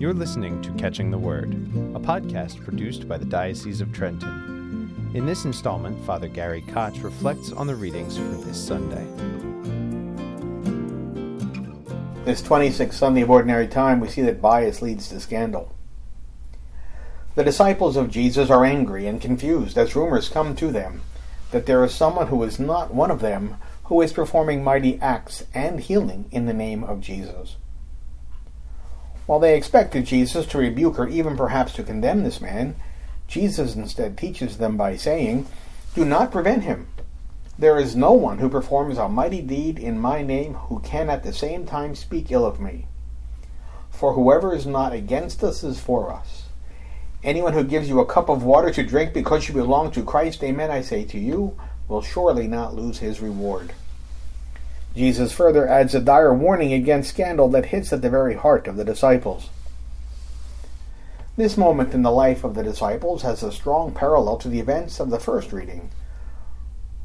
You're listening to Catching the Word, a podcast produced by the Diocese of Trenton. In this installment, Father Gary Koch reflects on the readings for this Sunday. This 26th Sunday of Ordinary Time, we see that bias leads to scandal. The disciples of Jesus are angry and confused as rumors come to them that there is someone who is not one of them who is performing mighty acts and healing in the name of Jesus. While they expected Jesus to rebuke or even perhaps to condemn this man, Jesus instead teaches them by saying, Do not prevent him. There is no one who performs a mighty deed in my name who can at the same time speak ill of me. For whoever is not against us is for us. Anyone who gives you a cup of water to drink because you belong to Christ, amen, I say to you, will surely not lose his reward. Jesus further adds a dire warning against scandal that hits at the very heart of the disciples. This moment in the life of the disciples has a strong parallel to the events of the first reading,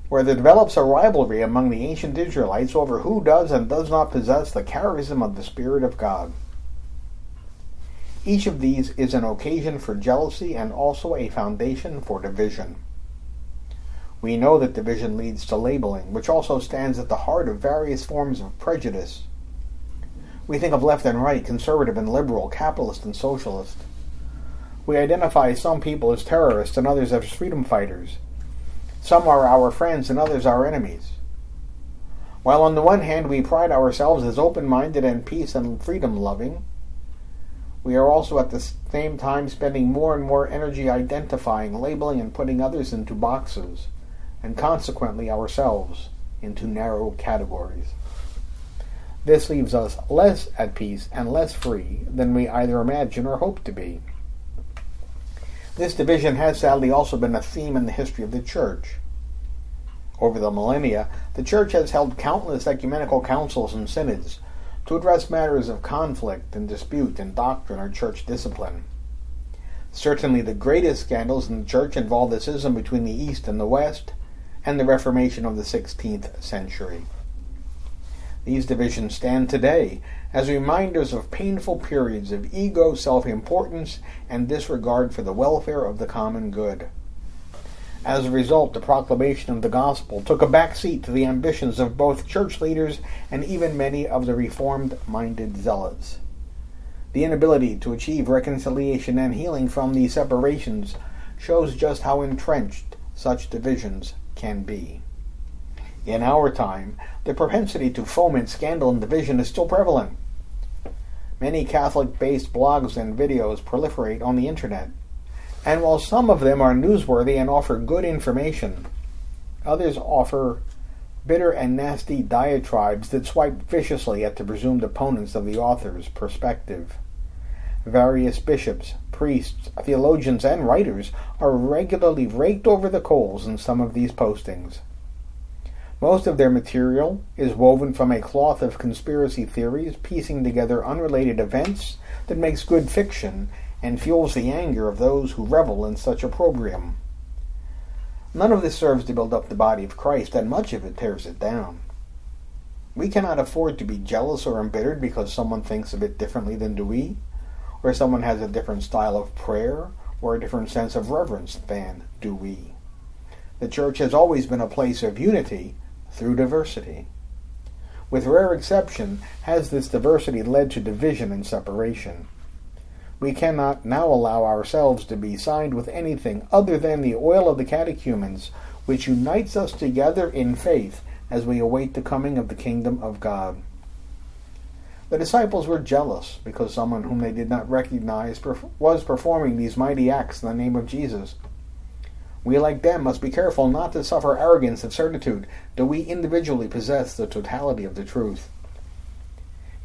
where there develops a rivalry among the ancient Israelites over who does and does not possess the charism of the Spirit of God. Each of these is an occasion for jealousy and also a foundation for division. We know that division leads to labeling, which also stands at the heart of various forms of prejudice. We think of left and right, conservative and liberal, capitalist and socialist. We identify some people as terrorists and others as freedom fighters. Some are our friends and others our enemies. While on the one hand we pride ourselves as open minded and peace and freedom loving, we are also at the same time spending more and more energy identifying, labeling, and putting others into boxes and consequently ourselves into narrow categories. This leaves us less at peace and less free than we either imagine or hope to be. This division has sadly also been a theme in the history of the Church. Over the millennia, the Church has held countless ecumenical councils and synods to address matters of conflict and dispute in doctrine or church discipline. Certainly, the greatest scandals in the Church involve the schism between the East and the West, and the Reformation of the 16th century. These divisions stand today as reminders of painful periods of ego, self importance, and disregard for the welfare of the common good. As a result, the proclamation of the gospel took a back seat to the ambitions of both church leaders and even many of the reformed minded zealots. The inability to achieve reconciliation and healing from these separations shows just how entrenched such divisions can be. In our time, the propensity to foment scandal and division is still prevalent. Many Catholic based blogs and videos proliferate on the internet, and while some of them are newsworthy and offer good information, others offer bitter and nasty diatribes that swipe viciously at the presumed opponents of the author's perspective. Various bishops, priests, theologians, and writers are regularly raked over the coals in some of these postings. Most of their material is woven from a cloth of conspiracy theories, piecing together unrelated events that makes good fiction and fuels the anger of those who revel in such opprobrium. None of this serves to build up the body of Christ, and much of it tears it down. We cannot afford to be jealous or embittered because someone thinks a bit differently than do we where someone has a different style of prayer or a different sense of reverence than do we. The church has always been a place of unity through diversity. With rare exception, has this diversity led to division and separation. We cannot now allow ourselves to be signed with anything other than the oil of the catechumens, which unites us together in faith as we await the coming of the kingdom of God. The disciples were jealous because someone whom they did not recognize was performing these mighty acts in the name of Jesus. We, like them, must be careful not to suffer arrogance and certitude, Do we individually possess the totality of the truth.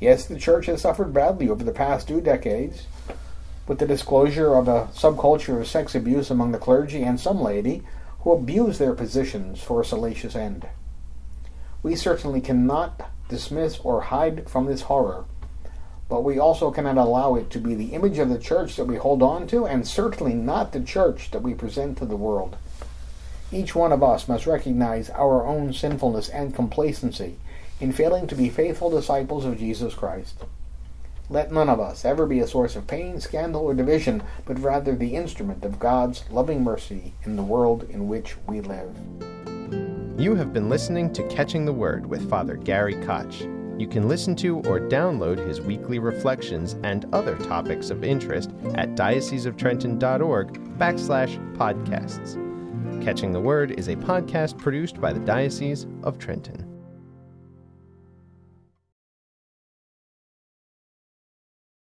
Yes, the church has suffered badly over the past two decades, with the disclosure of a subculture of sex abuse among the clergy and some laity who abuse their positions for a salacious end. We certainly cannot dismiss, or hide from this horror. But we also cannot allow it to be the image of the church that we hold on to, and certainly not the church that we present to the world. Each one of us must recognize our own sinfulness and complacency in failing to be faithful disciples of Jesus Christ. Let none of us ever be a source of pain, scandal, or division, but rather the instrument of God's loving mercy in the world in which we live. You have been listening to Catching the Word with Father Gary Koch. You can listen to or download his weekly reflections and other topics of interest at dioceseoftrenton.org backslash podcasts. Catching the Word is a podcast produced by the Diocese of Trenton.